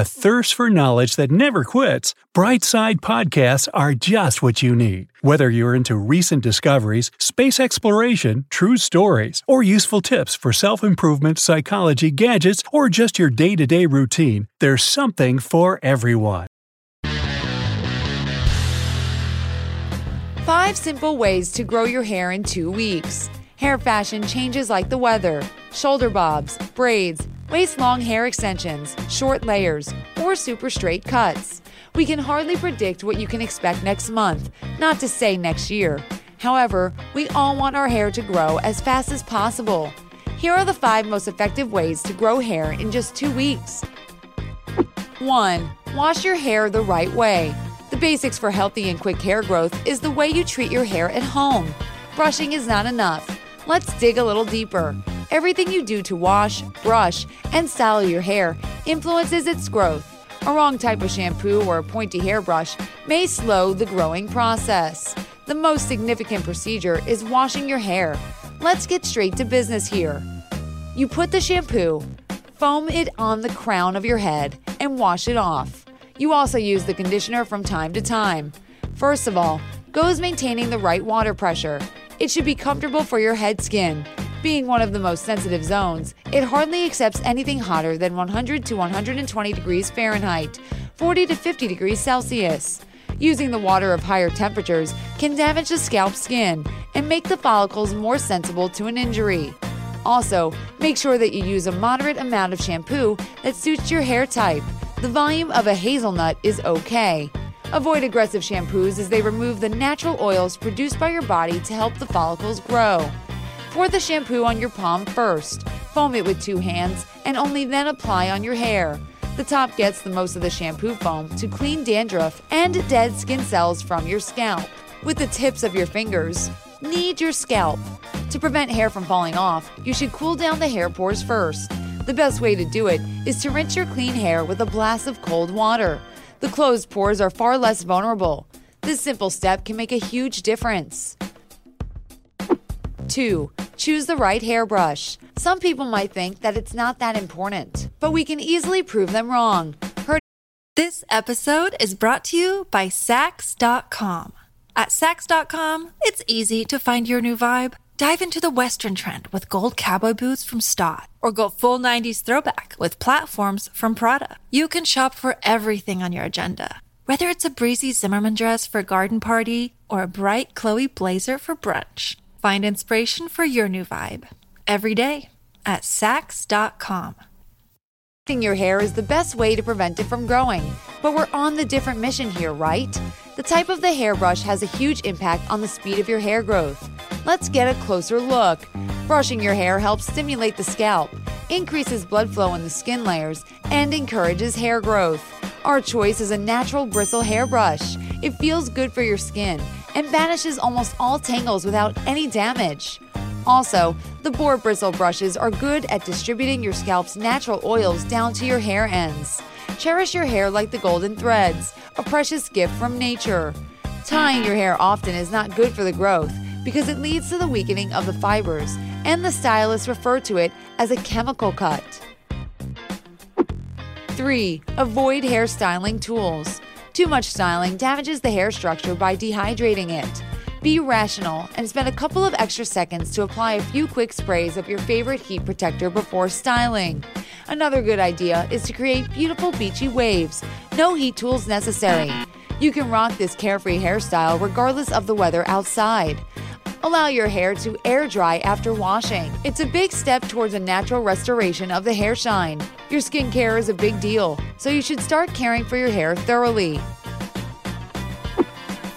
A thirst for knowledge that never quits, Brightside podcasts are just what you need. Whether you're into recent discoveries, space exploration, true stories, or useful tips for self improvement, psychology, gadgets, or just your day to day routine, there's something for everyone. Five simple ways to grow your hair in two weeks. Hair fashion changes like the weather. Shoulder bobs, braids, waist long hair extensions, short layers, or super straight cuts. We can hardly predict what you can expect next month, not to say next year. However, we all want our hair to grow as fast as possible. Here are the five most effective ways to grow hair in just two weeks. 1. Wash your hair the right way. The basics for healthy and quick hair growth is the way you treat your hair at home. Brushing is not enough. Let's dig a little deeper. Everything you do to wash, brush, and style your hair influences its growth. A wrong type of shampoo or a pointy hairbrush may slow the growing process. The most significant procedure is washing your hair. Let's get straight to business here. You put the shampoo, foam it on the crown of your head, and wash it off. You also use the conditioner from time to time. First of all, goes maintaining the right water pressure. It should be comfortable for your head skin. Being one of the most sensitive zones, it hardly accepts anything hotter than 100 to 120 degrees Fahrenheit, 40 to 50 degrees Celsius. Using the water of higher temperatures can damage the scalp skin and make the follicles more sensible to an injury. Also, make sure that you use a moderate amount of shampoo that suits your hair type. The volume of a hazelnut is okay. Avoid aggressive shampoos as they remove the natural oils produced by your body to help the follicles grow. Pour the shampoo on your palm first, foam it with two hands, and only then apply on your hair. The top gets the most of the shampoo foam to clean dandruff and dead skin cells from your scalp. With the tips of your fingers, knead your scalp. To prevent hair from falling off, you should cool down the hair pores first. The best way to do it is to rinse your clean hair with a blast of cold water. The closed pores are far less vulnerable. This simple step can make a huge difference. 2. Choose the right hairbrush. Some people might think that it's not that important, but we can easily prove them wrong. This episode is brought to you by Saks.com. At Saks.com, it's easy to find your new vibe. Dive into the Western trend with gold cowboy boots from Staud, or go full 90s throwback with platforms from Prada. You can shop for everything on your agenda, whether it's a breezy Zimmermann dress for a garden party or a bright Chloe blazer for brunch. Find inspiration for your new vibe every day at Saks.com. Your hair is the best way to prevent it from growing. But we're on the different mission here, right? The type of the hairbrush has a huge impact on the speed of your hair growth. Let's get a closer look. Brushing your hair helps stimulate the scalp, increases blood flow in the skin layers, and encourages hair growth. Our choice is a natural bristle hairbrush. It feels good for your skin and banishes almost all tangles without any damage. Also, the boar bristle brushes are good at distributing your scalp's natural oils down to your hair ends. Cherish your hair like the golden threads, a precious gift from nature. Tying your hair often is not good for the growth because it leads to the weakening of the fibers, and the stylists refer to it as a chemical cut. 3. Avoid hair styling tools. Too much styling damages the hair structure by dehydrating it. Be rational and spend a couple of extra seconds to apply a few quick sprays of your favorite heat protector before styling. Another good idea is to create beautiful beachy waves. No heat tools necessary. You can rock this carefree hairstyle regardless of the weather outside. Allow your hair to air dry after washing. It's a big step towards a natural restoration of the hair shine. Your skincare is a big deal, so you should start caring for your hair thoroughly.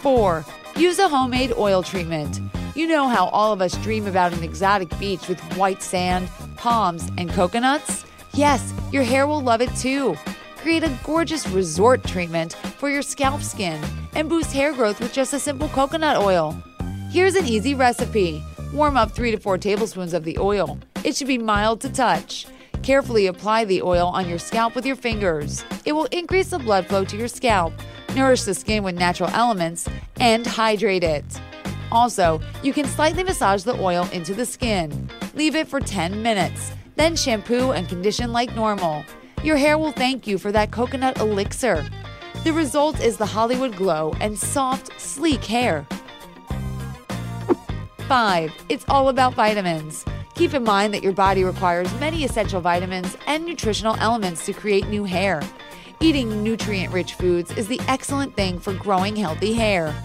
4. Use a homemade oil treatment. You know how all of us dream about an exotic beach with white sand, palms, and coconuts? Yes, your hair will love it too. Create a gorgeous resort treatment for your scalp skin and boost hair growth with just a simple coconut oil. Here's an easy recipe warm up 3 to 4 tablespoons of the oil. It should be mild to touch. Carefully apply the oil on your scalp with your fingers. It will increase the blood flow to your scalp, nourish the skin with natural elements, and hydrate it. Also, you can slightly massage the oil into the skin. Leave it for 10 minutes, then shampoo and condition like normal. Your hair will thank you for that coconut elixir. The result is the Hollywood glow and soft, sleek hair. 5. It's all about vitamins. Keep in mind that your body requires many essential vitamins and nutritional elements to create new hair. Eating nutrient rich foods is the excellent thing for growing healthy hair.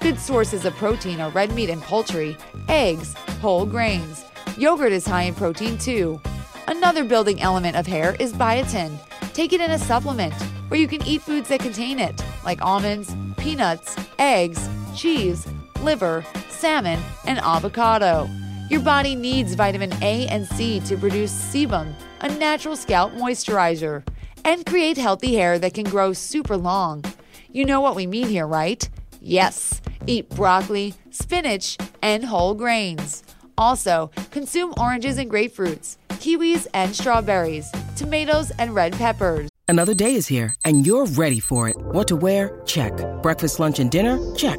Good sources of protein are red meat and poultry, eggs, whole grains. Yogurt is high in protein too. Another building element of hair is biotin. Take it in a supplement, or you can eat foods that contain it, like almonds, peanuts, eggs, cheese, liver, salmon, and avocado. Your body needs vitamin A and C to produce sebum, a natural scalp moisturizer, and create healthy hair that can grow super long. You know what we mean here, right? Yes, eat broccoli, spinach, and whole grains. Also, consume oranges and grapefruits, kiwis and strawberries, tomatoes and red peppers. Another day is here, and you're ready for it. What to wear? Check. Breakfast, lunch, and dinner? Check.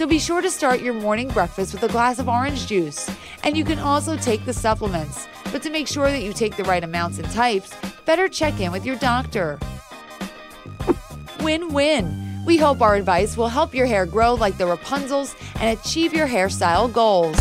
So be sure to start your morning breakfast with a glass of orange juice. And you can also take the supplements. But to make sure that you take the right amounts and types, better check in with your doctor. Win win. We hope our advice will help your hair grow like the Rapunzels and achieve your hairstyle goals.